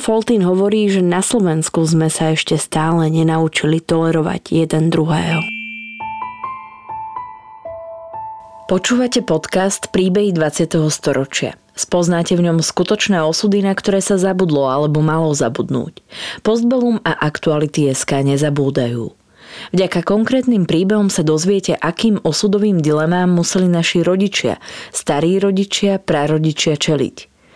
Foltín hovorí, že na Slovensku sme sa ešte stále nenaučili tolerovať jeden druhého. Počúvate podcast Príbehy 20. storočia. Spoznáte v ňom skutočné osudy, na ktoré sa zabudlo alebo malo zabudnúť. Postbellum a aktuality SK nezabúdajú. Vďaka konkrétnym príbehom sa dozviete, akým osudovým dilemám museli naši rodičia, starí rodičia, prarodičia čeliť.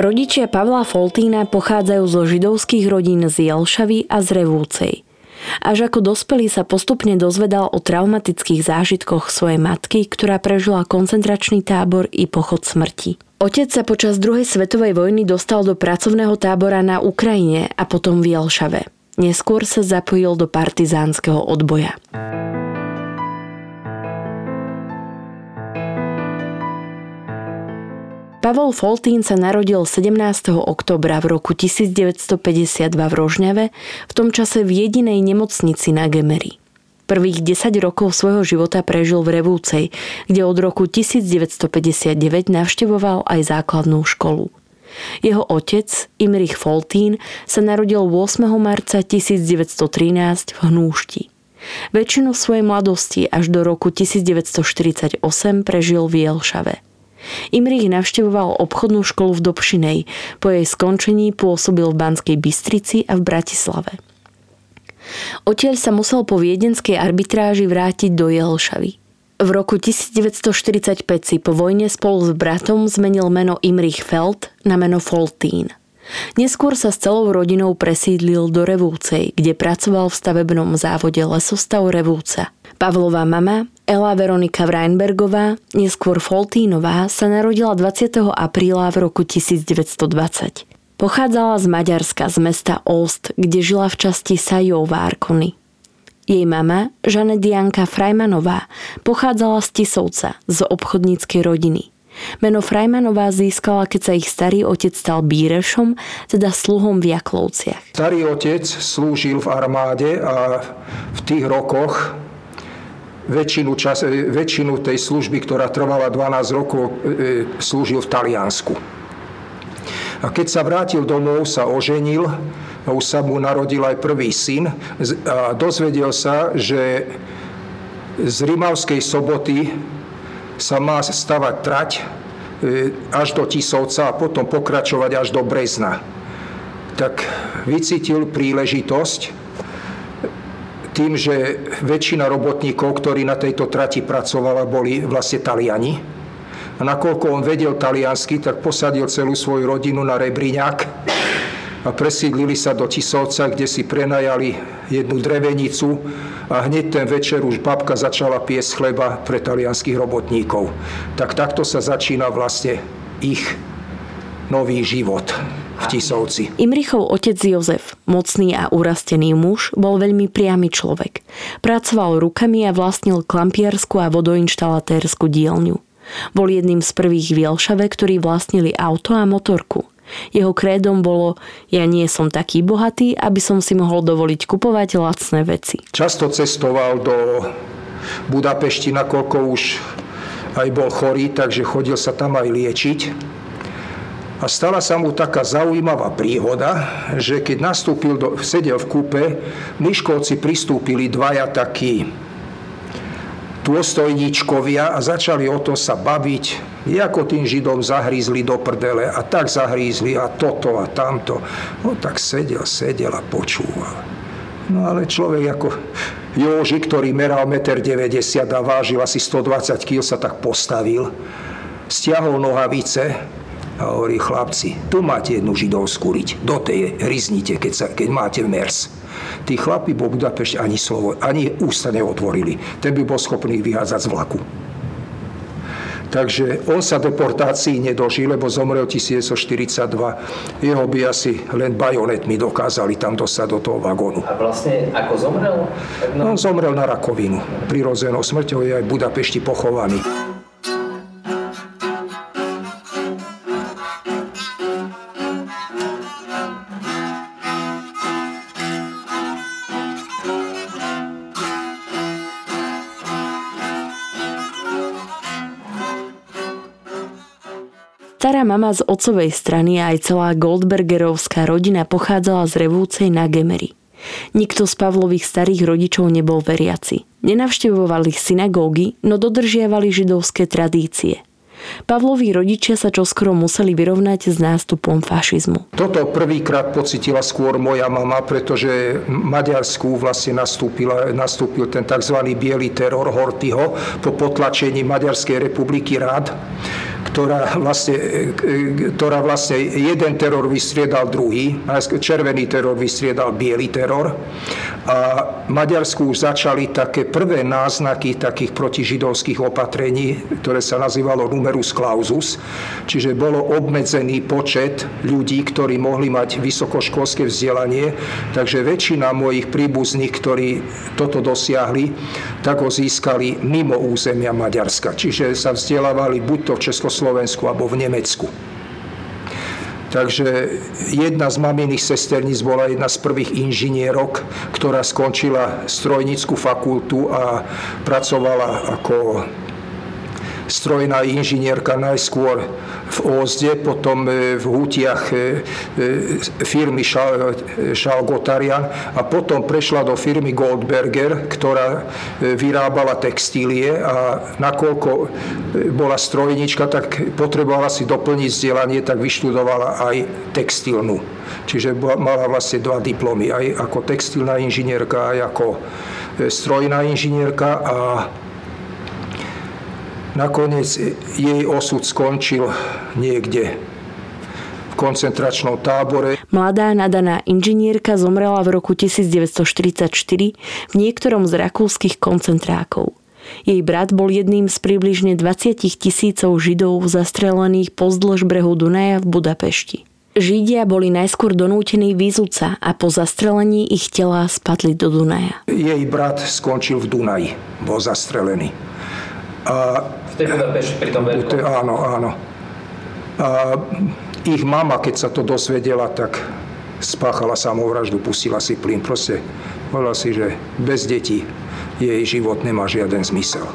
Rodičia Pavla Foltína pochádzajú zo židovských rodín z Jelšavy a z Revúcej. Až ako dospelý sa postupne dozvedal o traumatických zážitkoch svojej matky, ktorá prežila koncentračný tábor i pochod smrti. Otec sa počas druhej svetovej vojny dostal do pracovného tábora na Ukrajine a potom v Jelšave. Neskôr sa zapojil do partizánskeho odboja. Pavol Foltín sa narodil 17. oktobra v roku 1952 v Rožňave, v tom čase v jedinej nemocnici na Gemery. Prvých 10 rokov svojho života prežil v Revúcej, kde od roku 1959 navštevoval aj základnú školu. Jeho otec, Imrich Foltín, sa narodil 8. marca 1913 v Hnúšti. Väčšinu svojej mladosti až do roku 1948 prežil v Jelšave. Imrich navštevoval obchodnú školu v Dobšinej. Po jej skončení pôsobil v Banskej Bystrici a v Bratislave. Odtiaľ sa musel po viedenskej arbitráži vrátiť do Jelšavy. V roku 1945 si po vojne spolu s bratom zmenil meno Imrich Feld na meno Foltín. Neskôr sa s celou rodinou presídlil do Revúcej, kde pracoval v stavebnom závode Lesostav Revúca. Pavlová mama, Ela Veronika Weinbergová, neskôr Foltínová, sa narodila 20. apríla v roku 1920. Pochádzala z Maďarska, z mesta Olst, kde žila v časti Sajov Várkony. Jej mama, Žanet Janka Frajmanová, pochádzala z Tisovca, z obchodníckej rodiny. Meno Frajmanová získala, keď sa ich starý otec stal bírešom, teda sluhom v Jaklovciach. Starý otec slúžil v armáde a v tých rokoch väčšinu, čas, väčšinu tej služby, ktorá trvala 12 rokov, e, slúžil v Taliansku. A keď sa vrátil domov, sa oženil, už sa mu narodil aj prvý syn a dozvedel sa, že z Rimavskej soboty sa má stavať trať e, až do Tisovca a potom pokračovať až do Brezna. Tak vycítil príležitosť tým, že väčšina robotníkov, ktorí na tejto trati pracovala, boli vlastne Taliani. A nakoľko on vedel taliansky, tak posadil celú svoju rodinu na Rebriňák a presídlili sa do Tisovca, kde si prenajali jednu drevenicu a hneď ten večer už babka začala piesť chleba pre talianských robotníkov. Tak takto sa začína vlastne ich nový život v Tisovci. Imrichov otec Jozef, mocný a urastený muž, bol veľmi priamy človek. Pracoval rukami a vlastnil klampiarsku a vodoinštalatérskú dielňu. Bol jedným z prvých v Jelšave, ktorí vlastnili auto a motorku. Jeho krédom bolo, ja nie som taký bohatý, aby som si mohol dovoliť kupovať lacné veci. Často cestoval do Budapešti, nakoľko už aj bol chorý, takže chodil sa tam aj liečiť. A stala sa mu taká zaujímavá príhoda, že keď nastúpil, do, sedel v kúpe, Myškovci pristúpili dvaja takí dôstojníčkovia a začali o to sa baviť, ako tým Židom zahrízli do prdele a tak zahrízli a toto a tamto. No tak sedel, sedel a počúval. No ale človek ako Joži, ktorý meral 1,90 m a vážil asi 120 kg, sa tak postavil, stiahol nohavice, a hovorí, chlapci, tu máte jednu židovskú riť, do tej riznite, keď, sa, keď máte mers. Tí chlapi po Budapešti ani slovo, ani ústa neotvorili. Ten by bol schopný vyhádzať z vlaku. Takže on sa deportácií nedožil, lebo zomrel 1942. Jeho by asi len bajonetmi dokázali tam dostať do toho vagónu. A vlastne ako zomrel? No... On zomrel na rakovinu. Prirodzenou smrťou je aj v Budapešti pochovaný. Stará mama z otcovej strany a aj celá Goldbergerovská rodina pochádzala z revúcej na Gemery. Nikto z Pavlových starých rodičov nebol veriaci. Nenavštevovali synagógy, no dodržiavali židovské tradície. Pavloví rodičia sa čoskoro museli vyrovnať s nástupom fašizmu. Toto prvýkrát pocitila skôr moja mama, pretože v Maďarsku vlastne nastúpila, nastúpil ten tzv. biely teror Hortyho po potlačení Maďarskej republiky rád ktorá vlastne, ktorá vlastne jeden teror vystriedal druhý, červený teror vystriedal biely teror. A Maďarsku už začali také prvé náznaky takých protižidovských opatrení, ktoré sa nazývalo numerus clausus, čiže bolo obmedzený počet ľudí, ktorí mohli mať vysokoškolské vzdelanie, takže väčšina mojich príbuzných, ktorí toto dosiahli, tak ho získali mimo územia Maďarska. Čiže sa vzdelávali buď to v Československu, Slovensku alebo v Nemecku. Takže jedna z maminých sesterníc bola jedna z prvých inžinierok, ktorá skončila strojnickú fakultu a pracovala ako strojná inžinierka najskôr v Ózde, potom e, v hútiach e, e, firmy Schall Gotarian a potom prešla do firmy Goldberger, ktorá vyrábala textílie a nakoľko bola strojnička, tak potrebovala si doplniť vzdelanie, tak vyštudovala aj textilnú. Čiže mala vlastne dva diplomy, aj ako textilná inžinierka, aj ako strojná inžinierka a Nakoniec jej osud skončil niekde v koncentračnom tábore. Mladá nadaná inžinierka zomrela v roku 1944 v niektorom z rakúskych koncentrákov. Jej brat bol jedným z približne 20 tisícov židov zastrelených pozdĺž brehu Dunaja v Budapešti. Židia boli najskôr donútení výzuca a po zastrelení ich tela spadli do Dunaja. Jej brat skončil v Dunaji, bol zastrelený. A tej Budapešti pri tom veľkom. Áno, áno. A ich mama, keď sa to dosvedela, tak spáchala samovraždu, pustila si plyn. Proste povedala si, že bez detí jej život nemá žiaden zmysel.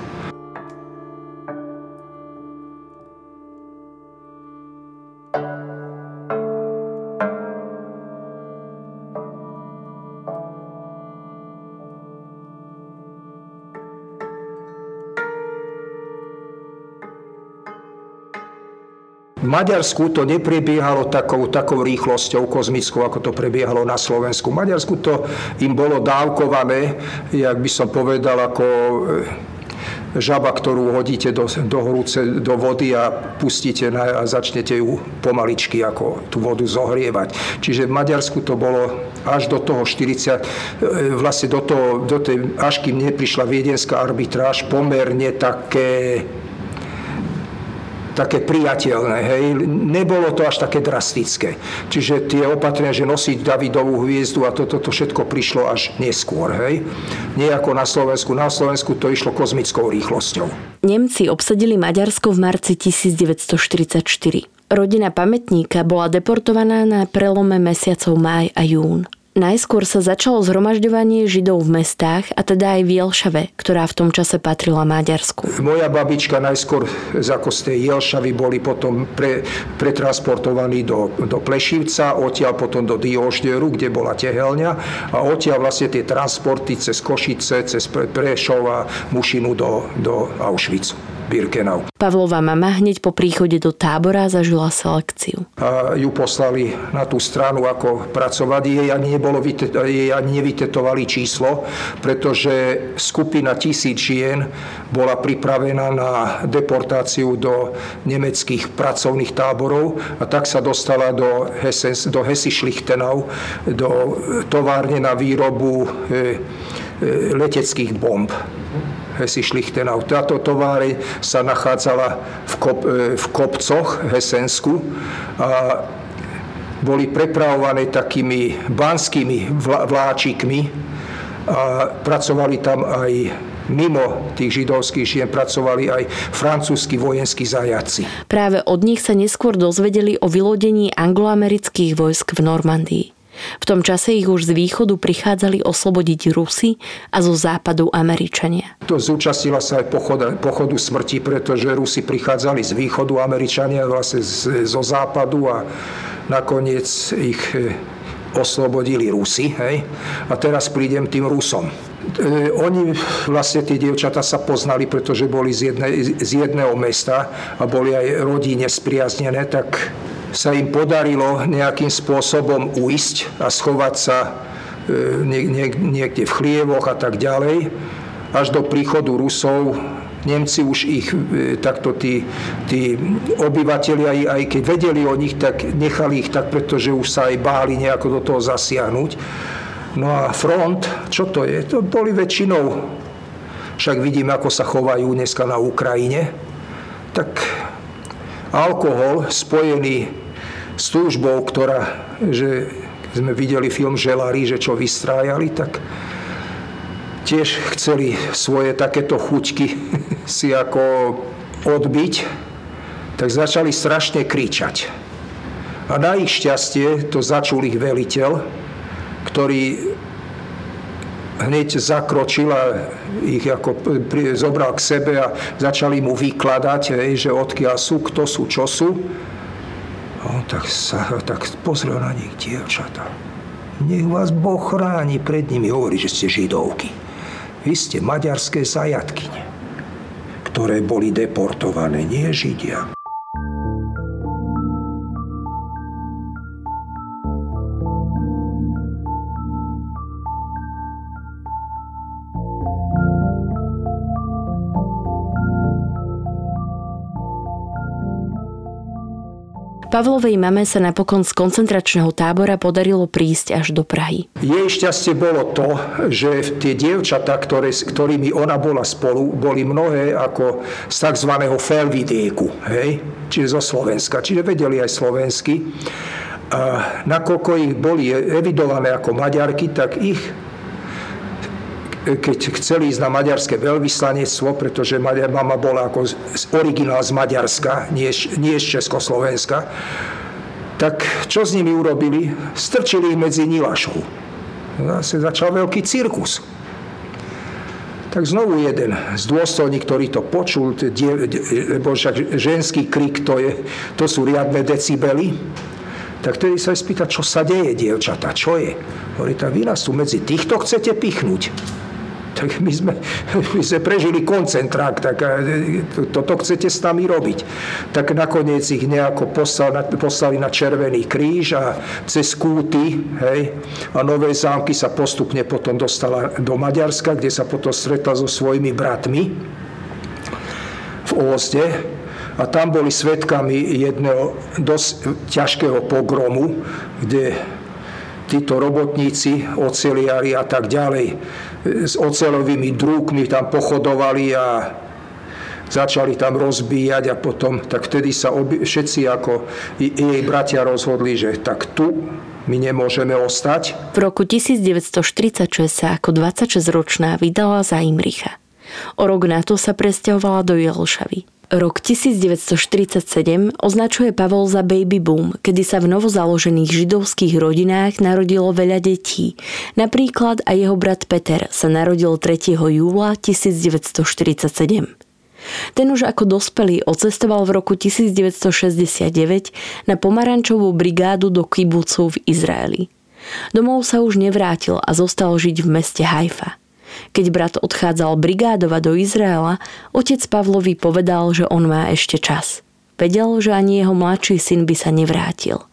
V Maďarsku to neprebiehalo takou, takou rýchlosťou kozmickou, ako to prebiehalo na Slovensku. V Maďarsku to im bolo dávkované, jak by som povedal, ako e, žaba, ktorú hodíte do, do horúce, do vody a pustíte na, a začnete ju pomaličky ako tú vodu zohrievať. Čiže v Maďarsku to bolo až do toho 40, e, vlastne do, toho, do tej, až kým neprišla viedenská arbitráž, pomerne také také priateľné. Hej. Nebolo to až také drastické. Čiže tie opatrenia, že nosiť Davidovú hviezdu a toto to, to všetko prišlo až neskôr. Hej. Nie ako na Slovensku. Na Slovensku to išlo kozmickou rýchlosťou. Nemci obsadili Maďarsko v marci 1944. Rodina pamätníka bola deportovaná na prelome mesiacov máj a jún. Najskôr sa začalo zhromažďovanie Židov v mestách a teda aj v Jelšave, ktorá v tom čase patrila Maďarsku. Moja babička najskôr z ako tej Jelšavy boli potom pre, pretransportovaní do, do Plešivca, odtiaľ potom do Diožderu, kde bola tehelňa a odtiaľ vlastne tie transporty cez Košice, cez Prešov a Mušinu do, do Auschwitzu. Birkenau. Pavlova mama hneď po príchode do tábora zažila selekciu. A ju poslali na tú stranu, ako pracovať. Jej ani, nebolo, jej ani nevytetovali číslo, pretože skupina tisíc žien bola pripravená na deportáciu do nemeckých pracovných táborov a tak sa dostala do, Hesens, do Hesi Schlichtenau, do továrne na výrobu e, leteckých bomb. Hesi Schlichtenau. Táto továreň sa nachádzala v, kop, v kopcoch Hesensku a boli prepravované takými banskými vláčikmi a pracovali tam aj mimo tých židovských žien pracovali aj francúzski vojenskí zajaci. Práve od nich sa neskôr dozvedeli o vylodení angloamerických vojsk v Normandii. V tom čase ich už z východu prichádzali oslobodiť Rusy a zo západu Američania. To zúčastnila sa aj pochoda, pochodu smrti, pretože Rusi prichádzali z východu, Američania vlastne z, zo západu a nakoniec ich e, oslobodili Rusy. Hej? A teraz prídem tým Rusom. E, oni vlastne tie dievčata sa poznali, pretože boli z, jedne, z jedného mesta a boli aj rodine spriaznené, tak sa im podarilo nejakým spôsobom uísť a schovať sa e, niekde v chlievoch a tak ďalej, až do príchodu Rusov Nemci už ich e, takto tí, tí obyvateľi, aj, keď vedeli o nich, tak nechali ich tak, pretože už sa aj báli nejako do toho zasiahnuť. No a front, čo to je? To boli väčšinou, však vidíme, ako sa chovajú dneska na Ukrajine, tak alkohol spojený s túžbou, ktorá, že sme videli film Želári, že čo vystrájali, tak tiež chceli svoje takéto chuťky si ako odbiť, tak začali strašne kričať. A na ich šťastie to začul ich veliteľ, ktorý hneď zakročil a ich ako zobral k sebe a začali mu vykladať, že odkiaľ sú, kto sú, čo sú. On tak, sa, tak pozrel na nich dievčata. Nech vás Boh chráni pred nimi, hovorí, že ste židovky. Vy ste maďarské zajatkyne, ktoré boli deportované, nie židia. Pavlovej mame sa napokon z koncentračného tábora podarilo prísť až do Prahy. Jej šťastie bolo to, že tie dievčatá, ktoré, s ktorými ona bola spolu, boli mnohé ako z tzv. Felvidieku, hej? čiže zo Slovenska, čiže vedeli aj slovensky. A nakoľko ich boli evidované ako Maďarky, tak ich keď chceli ísť na maďarské veľvyslanectvo, pretože mama bola ako originál z Maďarska, nie, nie z Československa, tak čo s nimi urobili? Strčili ich medzi Nilašov. Zase začal veľký cirkus. Tak znovu jeden z dôstojník, ktorý to počul, lebo však ženský krik, to, je, to sú riadne decibely, tak tedy sa spýta, čo sa deje, dievčata, čo je? Hovorí, tak vy nás tu medzi týchto chcete pichnúť tak my sme, my sme prežili koncentrák, tak toto chcete s nami robiť. Tak nakoniec ich nejako poslali, poslali na Červený kríž a cez Kúty hej, a Nové zámky sa postupne potom dostala do Maďarska, kde sa potom stretla so svojimi bratmi v Ózde a tam boli svetkami jedného dosť ťažkého pogromu, kde títo robotníci, oceliari a tak ďalej s ocelovými drúkmi tam pochodovali a začali tam rozbíjať a potom, tak vtedy sa obi, všetci ako jej bratia rozhodli, že tak tu my nemôžeme ostať. V roku 1946 sa ako 26-ročná vydala za Imricha. O rok na to sa presťahovala do Jelšavy. Rok 1947 označuje Pavol za baby boom, kedy sa v novozaložených židovských rodinách narodilo veľa detí. Napríklad aj jeho brat Peter sa narodil 3. júla 1947. Ten už ako dospelý odcestoval v roku 1969 na pomarančovú brigádu do kibucu v Izraeli. Domov sa už nevrátil a zostal žiť v meste Haifa. Keď brat odchádzal brigádovať do Izraela, otec Pavlovi povedal, že on má ešte čas. Vedel, že ani jeho mladší syn by sa nevrátil.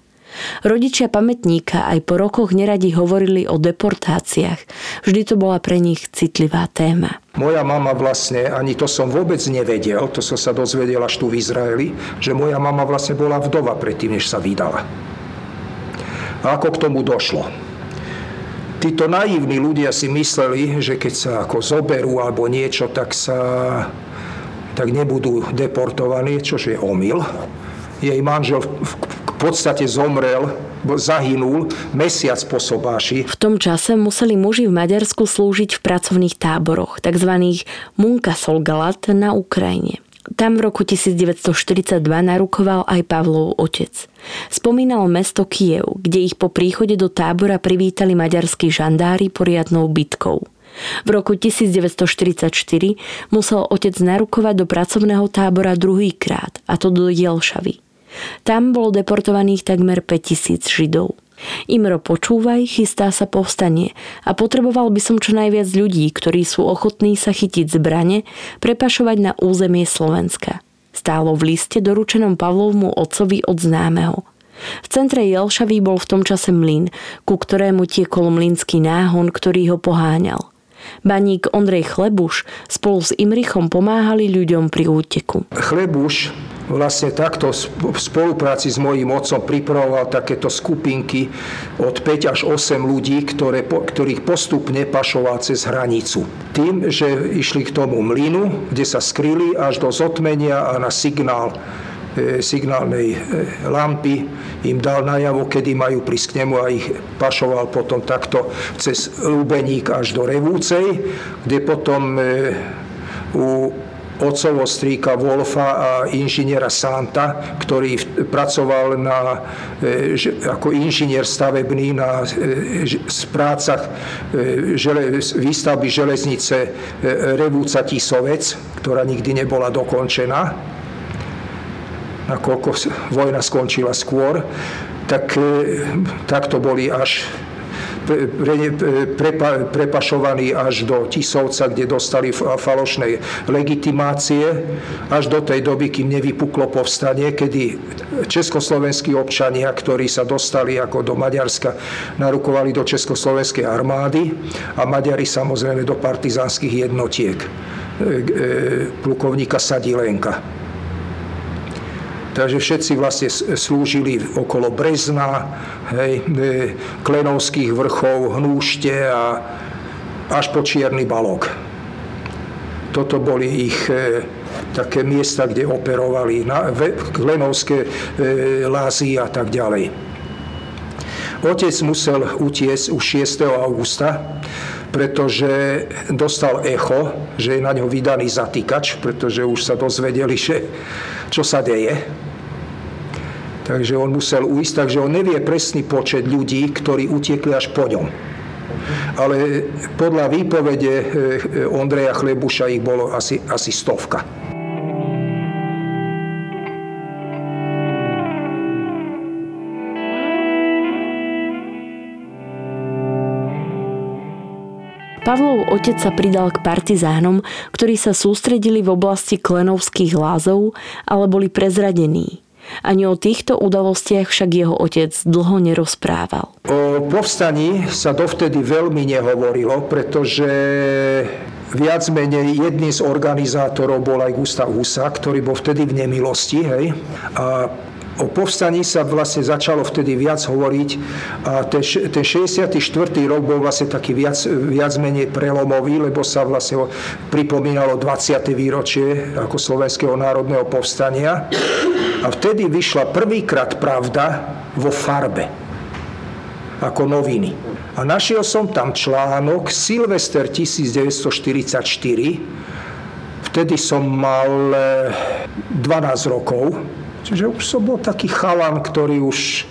Rodičia pamätníka aj po rokoch neradi hovorili o deportáciách. Vždy to bola pre nich citlivá téma. Moja mama vlastne, ani to som vôbec nevedel, to som sa dozvedel až tu v Izraeli, že moja mama vlastne bola vdova predtým, než sa vydala. A ako k tomu došlo? Títo naivní ľudia si mysleli, že keď sa ako zoberú alebo niečo, tak sa tak nebudú deportovaní, čož je omyl. Jej manžel v podstate zomrel, zahynul mesiac po sobáši. V tom čase museli muži v Maďarsku slúžiť v pracovných táboroch, tzv. Munka Solgalat na Ukrajine. Tam v roku 1942 narukoval aj Pavlov otec. Spomínal mesto Kiev, kde ich po príchode do tábora privítali maďarskí žandári poriadnou bitkou. V roku 1944 musel otec narukovať do pracovného tábora druhýkrát, a to do Jelšavy. Tam bolo deportovaných takmer 5000 Židov. Imro, počúvaj, chystá sa povstanie a potreboval by som čo najviac ľudí, ktorí sú ochotní sa chytiť zbrane, prepašovať na územie Slovenska. Stálo v liste doručenom Pavlovmu otcovi od známeho. V centre Jelšavy bol v tom čase mlyn, ku ktorému tiekol mlynský náhon, ktorý ho poháňal. Baník Ondrej Chlebuš spolu s Imrichom pomáhali ľuďom pri úteku. Chlebuš vlastne takto v spolupráci s mojím otcom pripravoval takéto skupinky od 5 až 8 ľudí, ktoré, ktorých postupne pašoval cez hranicu. Tým, že išli k tomu mlynu, kde sa skryli až do zotmenia a na signál signálnej e, lampy im dal najavo, kedy majú prísť k nemu a ich pašoval potom takto cez Lubeník až do Revúcej, kde potom e, u otcovo strýka Wolfa a inžiniera Santa, ktorý pracoval na, ako inžinier stavebný na prácach výstavby železnice Revúca Tisovec, ktorá nikdy nebola dokončená nakoľko vojna skončila skôr, tak, e, tak to boli až pre, prepa, prepašovaní až do Tisovca, kde dostali falošné legitimácie, až do tej doby, kým nevypuklo povstanie, kedy československí občania, ktorí sa dostali ako do Maďarska, narukovali do československej armády a Maďari samozrejme do partizánskych jednotiek e, e, plukovníka Sadilenka. Takže všetci vlastne slúžili okolo Brezna, hej, e, Klenovských vrchov, Hnúšte a až po Čierny balok. Toto boli ich e, také miesta, kde operovali na, Klenovské e, lázy a tak ďalej. Otec musel utiesť už 6. augusta, pretože dostal echo, že je na ňo vydaný zatýkač, pretože už sa dozvedeli, že čo sa deje. Takže on musel uísť, takže on nevie presný počet ľudí, ktorí utiekli až po ňom. Ale podľa výpovede eh, Ondreja Chlebuša ich bolo asi, asi stovka. Pavlov otec sa pridal k partizánom, ktorí sa sústredili v oblasti Klenovských lázov, ale boli prezradení. Ani o týchto udalostiach však jeho otec dlho nerozprával. O povstaní sa dovtedy veľmi nehovorilo, pretože viac menej jedný z organizátorov bol aj Gustav Husa, ktorý bol vtedy v nemilosti. Hej? A O povstaní sa vlastne začalo vtedy viac hovoriť a ten, ten 64. rok bol vlastne taký viac, viac menej prelomový, lebo sa vlastne pripomínalo 20. výročie ako Slovenského národného povstania. A vtedy vyšla prvýkrát pravda vo farbe ako noviny. A našiel som tam článok Silvester 1944. Vtedy som mal 12 eh, rokov Čiže už som bol taký chalan, ktorý už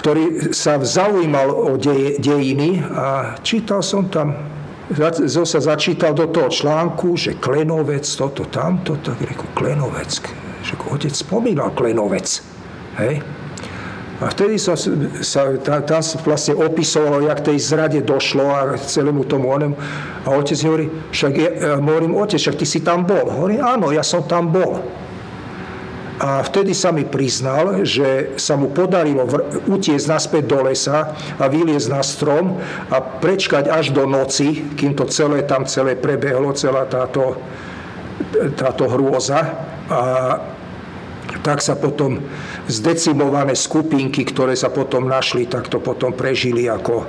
ktorý sa zaujímal o deje, dejiny a čítal som tam, zase začítal do toho článku, že Klenovec, toto, tamto, tak reku Klenovec, že otec spomínal Klenovec. Hej? A vtedy som sa, tam, tam vlastne opisovalo, jak tej zrade došlo a celému tomu onemu. A otec hovorí, však ja, hovorím, otec, však ty si tam bol. Hovorí, áno, ja som tam bol. A vtedy sa mi priznal, že sa mu podarilo utiecť naspäť do lesa a vyliezť na strom a prečkať až do noci, kým to celé tam celé prebehlo, celá táto, táto hrôza. A tak sa potom zdecimované skupinky, ktoré sa potom našli, tak to potom prežili ako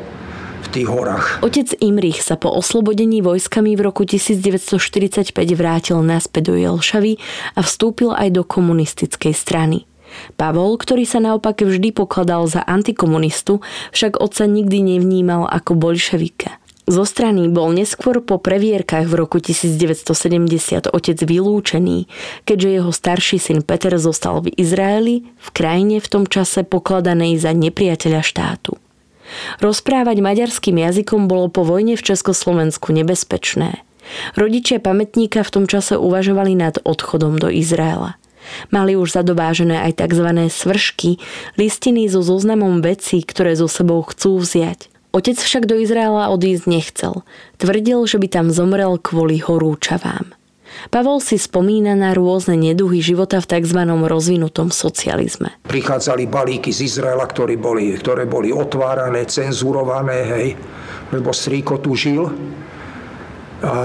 v tých horách. Otec Imrich sa po oslobodení vojskami v roku 1945 vrátil naspäť do Jelšavy a vstúpil aj do komunistickej strany. Pavol, ktorý sa naopak vždy pokladal za antikomunistu, však otca nikdy nevnímal ako bolševika. Zo strany bol neskôr po previerkach v roku 1970 otec vylúčený, keďže jeho starší syn Peter zostal v Izraeli, v krajine v tom čase pokladanej za nepriateľa štátu. Rozprávať maďarským jazykom bolo po vojne v Československu nebezpečné. Rodičia pamätníka v tom čase uvažovali nad odchodom do Izraela. Mali už zadovážené aj tzv. svršky, listiny so zoznamom vecí, ktoré so sebou chcú vziať. Otec však do Izraela odísť nechcel. Tvrdil, že by tam zomrel kvôli horúčavám. Pavol si spomína na rôzne neduhy života v tzv. rozvinutom socializme. Prichádzali balíky z Izraela, ktoré boli, ktoré boli otvárané, cenzurované, hej, lebo strýko tu žil. A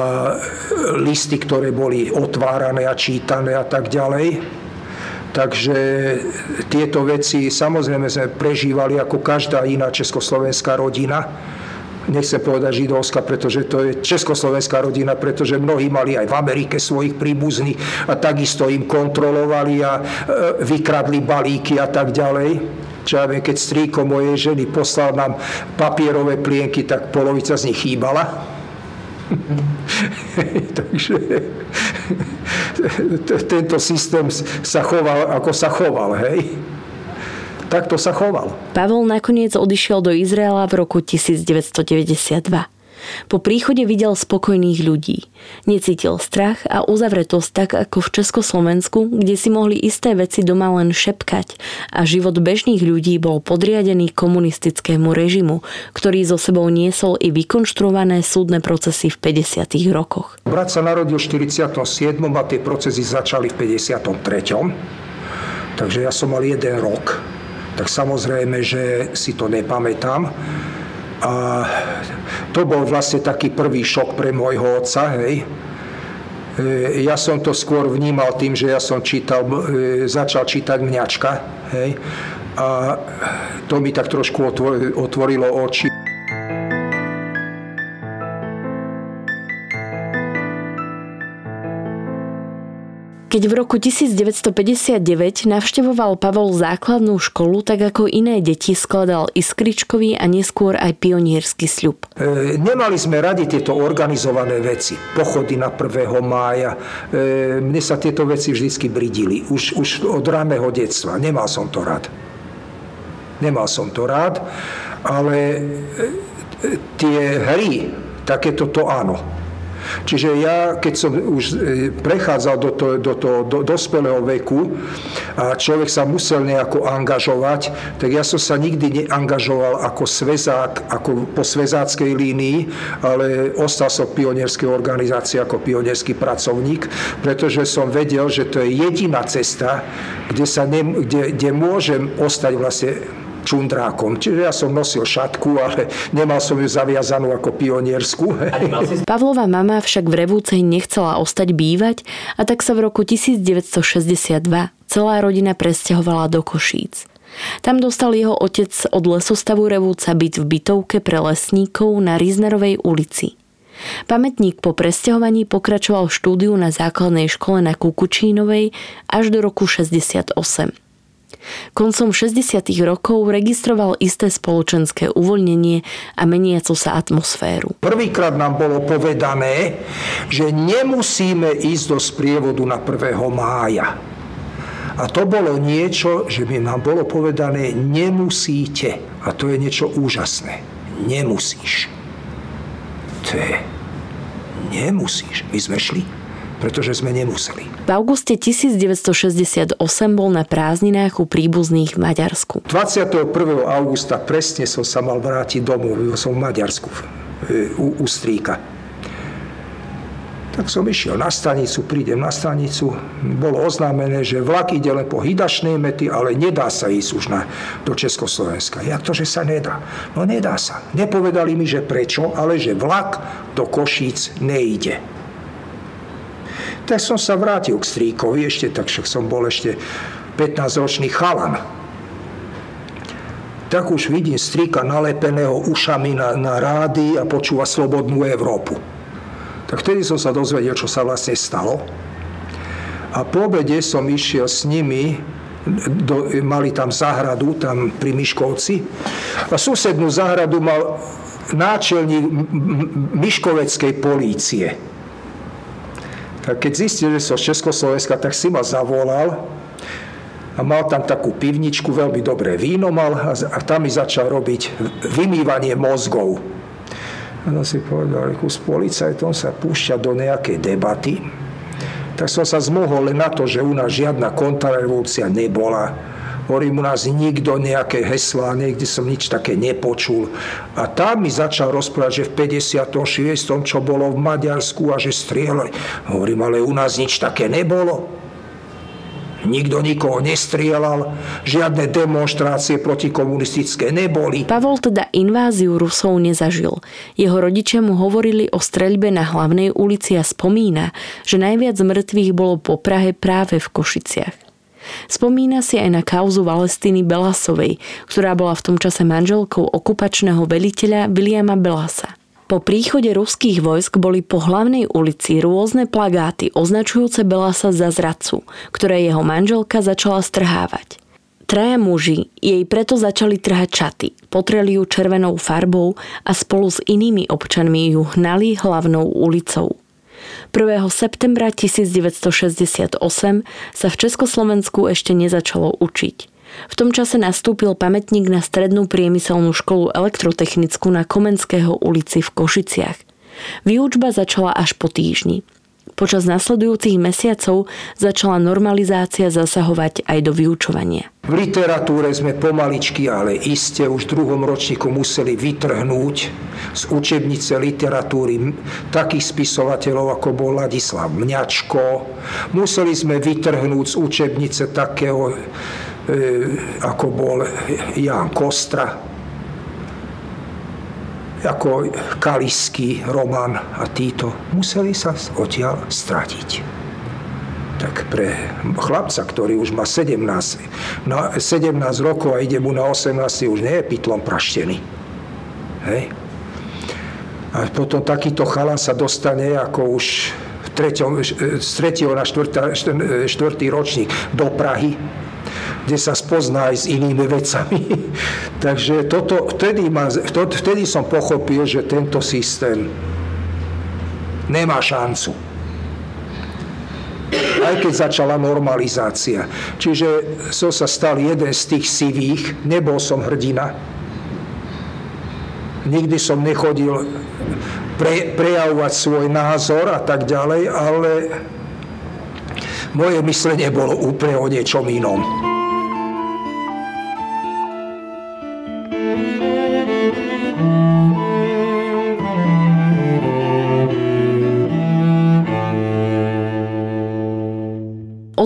listy, ktoré boli otvárané a čítané a tak ďalej. Takže tieto veci samozrejme sme prežívali ako každá iná československá rodina. Nechcem povedať židovská, pretože to je československá rodina, pretože mnohí mali aj v Amerike svojich príbuzných a takisto im kontrolovali a e, vykradli balíky a tak ďalej. Čo ja viem, keď strýko mojej ženy poslal nám papierové plienky, tak polovica z nich chýbala Takže tento systém sa choval, ako sa choval, hej. Takto sa choval. Pavol nakoniec odišiel do Izraela v roku 1992. Po príchode videl spokojných ľudí. Necítil strach a uzavretosť tak ako v Československu, kde si mohli isté veci doma len šepkať a život bežných ľudí bol podriadený komunistickému režimu, ktorý zo sebou niesol i vykonštruované súdne procesy v 50. rokoch. Brat sa narodil v 47. a tie procesy začali v 53. Takže ja som mal jeden rok. Tak samozrejme, že si to nepamätám. A to bol vlastne taký prvý šok pre môjho otca, hej. E, ja som to skôr vnímal tým, že ja som čítal, e, začal čítať mňačka, hej. A to mi tak trošku otvorilo oči. Keď v roku 1959 navštevoval Pavol základnú školu, tak ako iné deti skladal iskričkový a neskôr aj pionierský sľub. E, nemali sme radi tieto organizované veci, pochody na 1. mája. E, mne sa tieto veci vždy bridili, už, už od raného detstva. Nemal som to rád. Nemal som to rád, ale e, tie hry, takéto to áno. Čiže ja, keď som už e, prechádzal do toho, do toho do dospelého veku a človek sa musel nejako angažovať, tak ja som sa nikdy neangažoval ako svezák, ako po svezáckej línii, ale ostal som pionierskej organizácii ako pionierský pracovník, pretože som vedel, že to je jediná cesta, kde, sa ne, kde, kde môžem ostať vlastne čundrákom. Čiže ja som nosil šatku, ale nemal som ju zaviazanú ako pioniersku. Pavlova mama však v Revúcej nechcela ostať bývať a tak sa v roku 1962 celá rodina presťahovala do Košíc. Tam dostal jeho otec od lesostavu Revúca byt v bytovke pre lesníkov na Riznerovej ulici. Pamätník po presťahovaní pokračoval štúdiu na základnej škole na Kukučínovej až do roku 68. Koncom 60. rokov registroval isté spoločenské uvoľnenie a meniacu sa atmosféru. Prvýkrát nám bolo povedané, že nemusíme ísť do sprievodu na 1. mája. A to bolo niečo, že by nám bolo povedané, nemusíte. A to je niečo úžasné. Nemusíš. To je, nemusíš. My sme šli pretože sme nemuseli. V auguste 1968 bol na prázdninách u príbuzných v Maďarsku. 21. augusta presne som sa mal vrátiť domov, som v Maďarsku, u, u Stríka. Tak som išiel na stanicu, prídem na stanicu, bolo oznámené, že vlak ide len po hydačnej mety, ale nedá sa ísť už na, do Československa. Jak to, že sa nedá? No nedá sa. Nepovedali mi, že prečo, ale že vlak do Košíc nejde. Tak som sa vrátil k strýkovi, ešte tak však som bol ešte 15-ročný chalan. tak už vidím strika nalepeného ušami na, na rády a počúva Slobodnú Európu. Tak vtedy som sa dozvedel, čo sa vlastne stalo. A po obede som išiel s nimi, do, mali tam záhradu, tam pri Miškovci. A susednú záhradu mal náčelník Miškoveckej polície. Keď zistil, že som z Československa, tak si ma zavolal a mal tam takú pivničku, veľmi dobré víno mal a, a tam mi začal robiť vymývanie mozgov. A no si povedal, že s policajtom sa púšťa do nejakej debaty. Tak som sa zmohol len na to, že u nás žiadna kontrarevolúcia nebola. Hovorím, u nás nikto nejaké heslá, niekde som nič také nepočul. A tam mi začal rozprávať, že v 56. čo bolo v Maďarsku a že strieľali. Hovorím, ale u nás nič také nebolo. Nikto nikoho nestrieľal, žiadne demonstrácie protikomunistické neboli. Pavol teda inváziu Rusov nezažil. Jeho rodičia mu hovorili o streľbe na hlavnej ulici a spomína, že najviac mŕtvych bolo po Prahe práve v Košiciach. Spomína si aj na kauzu Valestiny Belasovej, ktorá bola v tom čase manželkou okupačného veliteľa Williama Belasa. Po príchode ruských vojsk boli po hlavnej ulici rôzne plagáty označujúce Belasa za zradcu, ktoré jeho manželka začala strhávať. Traja muži jej preto začali trhať čaty, potreli ju červenou farbou a spolu s inými občanmi ju hnali hlavnou ulicou. 1. septembra 1968 sa v Československu ešte nezačalo učiť. V tom čase nastúpil pamätník na strednú priemyselnú školu elektrotechnickú na Komenského ulici v Košiciach. Výučba začala až po týždni. Počas nasledujúcich mesiacov začala normalizácia zasahovať aj do vyučovania. V literatúre sme pomaličky, ale iste už v druhom ročníku museli vytrhnúť z učebnice literatúry takých spisovateľov, ako bol Ladislav Mňačko. Museli sme vytrhnúť z učebnice takého E, ako bol Jan Kostra, ako Kalisky, Roman a títo, museli sa odtiaľ stratiť. Tak pre chlapca, ktorý už má 17, na 17 rokov a ide mu na 18, už nie je pitlom praštený. Hej? A potom takýto chalan sa dostane ako už treťom, z 3. na 4. 4. ročník do Prahy kde sa spozná aj s inými vecami. Takže toto, vtedy, ma, vtedy som pochopil, že tento systém nemá šancu. Aj keď začala normalizácia. Čiže som sa stal jeden z tých sivých, nebol som hrdina. Nikdy som nechodil pre, prejavovať svoj názor a tak ďalej, ale moje myslenie bolo úplne o niečom inom.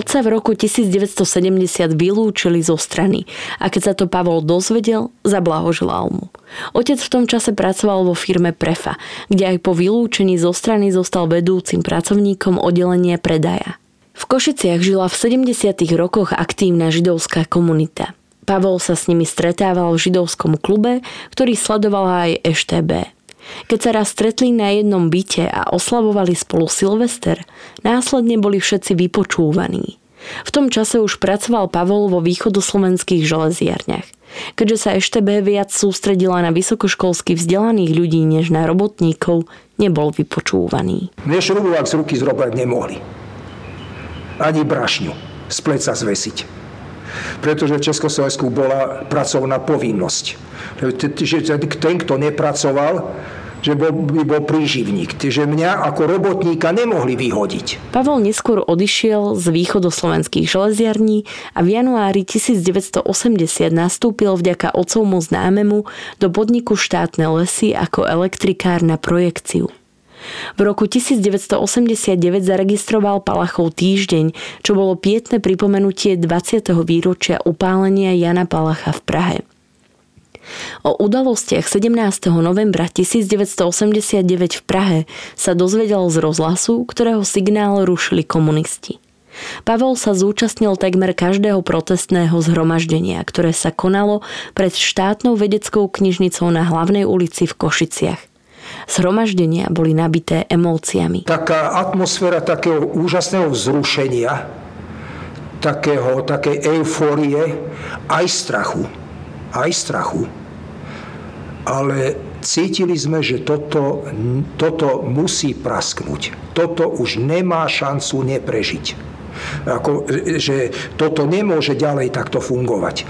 Otca v roku 1970 vylúčili zo strany a keď sa to Pavol dozvedel, zablahoželal mu. Otec v tom čase pracoval vo firme Prefa, kde aj po vylúčení zo strany zostal vedúcim pracovníkom oddelenia predaja. V Košiciach žila v 70. rokoch aktívna židovská komunita. Pavol sa s nimi stretával v židovskom klube, ktorý sledovala aj EŠTB. Keď sa raz stretli na jednom byte a oslavovali spolu Silvester, následne boli všetci vypočúvaní. V tom čase už pracoval Pavol vo východoslovenských železiarniach. Keďže sa EŠTB viac sústredila na vysokoškolsky vzdelaných ľudí než na robotníkov, nebol vypočúvaný. Mne šrubovák z ruky zrobať nemohli. Ani brašňu z pleca zvesiť. Pretože v Československu bola pracovná povinnosť. Že ten, kto nepracoval, že bol, by bol príživník. Čiže mňa ako robotníka nemohli vyhodiť. Pavol neskôr odišiel z východoslovenských železiarní a v januári 1980 nastúpil vďaka otcovmu známemu do podniku štátne lesy ako elektrikár na projekciu. V roku 1989 zaregistroval Palachov týždeň, čo bolo pietné pripomenutie 20. výročia upálenia Jana Palacha v Prahe. O udalostiach 17. novembra 1989 v Prahe sa dozvedel z rozhlasu, ktorého signál rušili komunisti. Pavel sa zúčastnil takmer každého protestného zhromaždenia, ktoré sa konalo pred štátnou vedeckou knižnicou na hlavnej ulici v Košiciach. Zhromaždenia boli nabité emóciami. Taká atmosféra takého úžasného vzrušenia, takého, takej eufórie, aj strachu. Aj strachu. Ale cítili sme, že toto, toto musí prasknúť. Toto už nemá šancu neprežiť. Ako, že toto nemôže ďalej takto fungovať.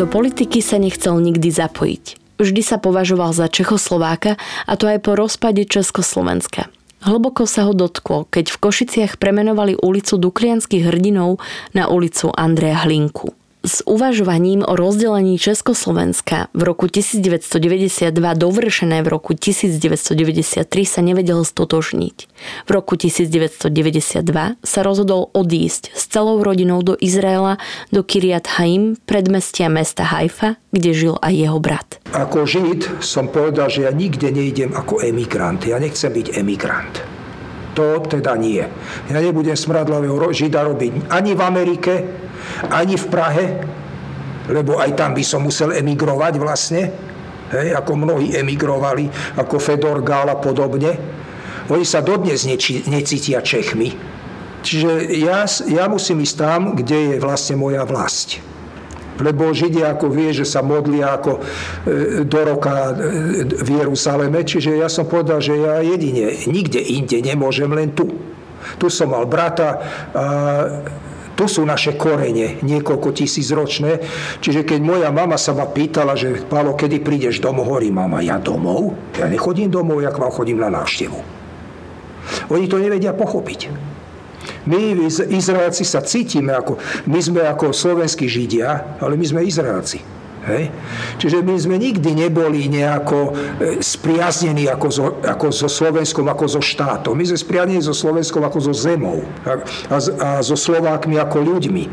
Do politiky sa nechcel nikdy zapojiť. Vždy sa považoval za Čechoslováka a to aj po rozpade Československa. Hlboko sa ho dotklo, keď v Košiciach premenovali ulicu Duklianských hrdinov na ulicu Andreja Hlinku s uvažovaním o rozdelení Československa v roku 1992 dovršené v roku 1993 sa nevedel stotožniť. V roku 1992 sa rozhodol odísť s celou rodinou do Izraela, do Kiryat Haim, predmestia mesta Haifa, kde žil aj jeho brat. Ako žid som povedal, že ja nikde nejdem ako emigrant. Ja nechcem byť emigrant. To teda nie. Ja nebudem smradlavého žida robiť ani v Amerike, ani v Prahe, lebo aj tam by som musel emigrovať vlastne, hej, ako mnohí emigrovali, ako Fedor Gál a podobne. Oni sa dodnes neči, necítia Čechmi. Čiže ja, ja musím ísť tam, kde je vlastne moja vlast. Lebo Židia ako vie, že sa modlia ako e, do roka e, v Jeruzaleme. Čiže ja som povedal, že ja jedine, nikde inde nemôžem, len tu. Tu som mal brata a to sú naše korene, niekoľko tisíc ročné. Čiže keď moja mama sa ma pýtala, že Pálo, kedy prídeš domov, hovorí mama, ja domov? Ja nechodím domov, jak vám chodím na návštevu. Oni to nevedia pochopiť. My, Izraelci, sa cítime ako, my sme ako slovenskí Židia, ale my sme Izraelci. Hej. Čiže my sme nikdy neboli nejako e, spriaznení ako, zo, ako so Slovenskom, ako so štátom. My sme spriaznení so Slovenskom ako so zemou a, a, a so Slovákmi ako ľuďmi.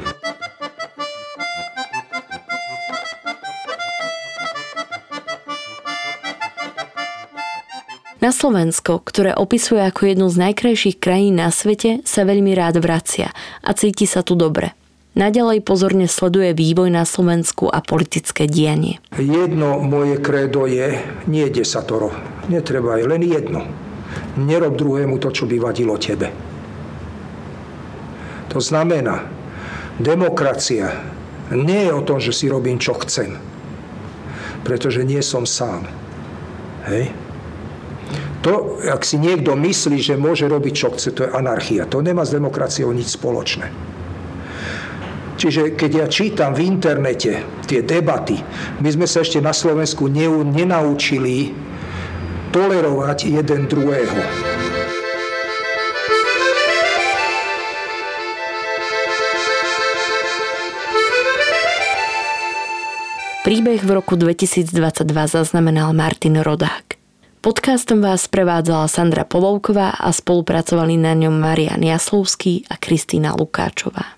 Slovensko, ktoré opisuje ako jednu z najkrajších krajín na svete, sa veľmi rád vracia a cíti sa tu dobre. Naďalej pozorne sleduje vývoj na Slovensku a politické dianie. Jedno moje kredo je, nie desatoro, netreba je len jedno. Nerob druhému to, čo by vadilo tebe. To znamená, demokracia nie je o tom, že si robím, čo chcem. Pretože nie som sám. Hej? To, ak si niekto myslí, že môže robiť, čo chce, to je anarchia. To nemá s demokraciou nič spoločné. Čiže keď ja čítam v internete tie debaty, my sme sa ešte na Slovensku nenaučili tolerovať jeden druhého. Príbeh v roku 2022 zaznamenal Martin Rodák. Podcastom vás prevádzala Sandra Polovková a spolupracovali na ňom Marian Jaslovský a Kristýna Lukáčová.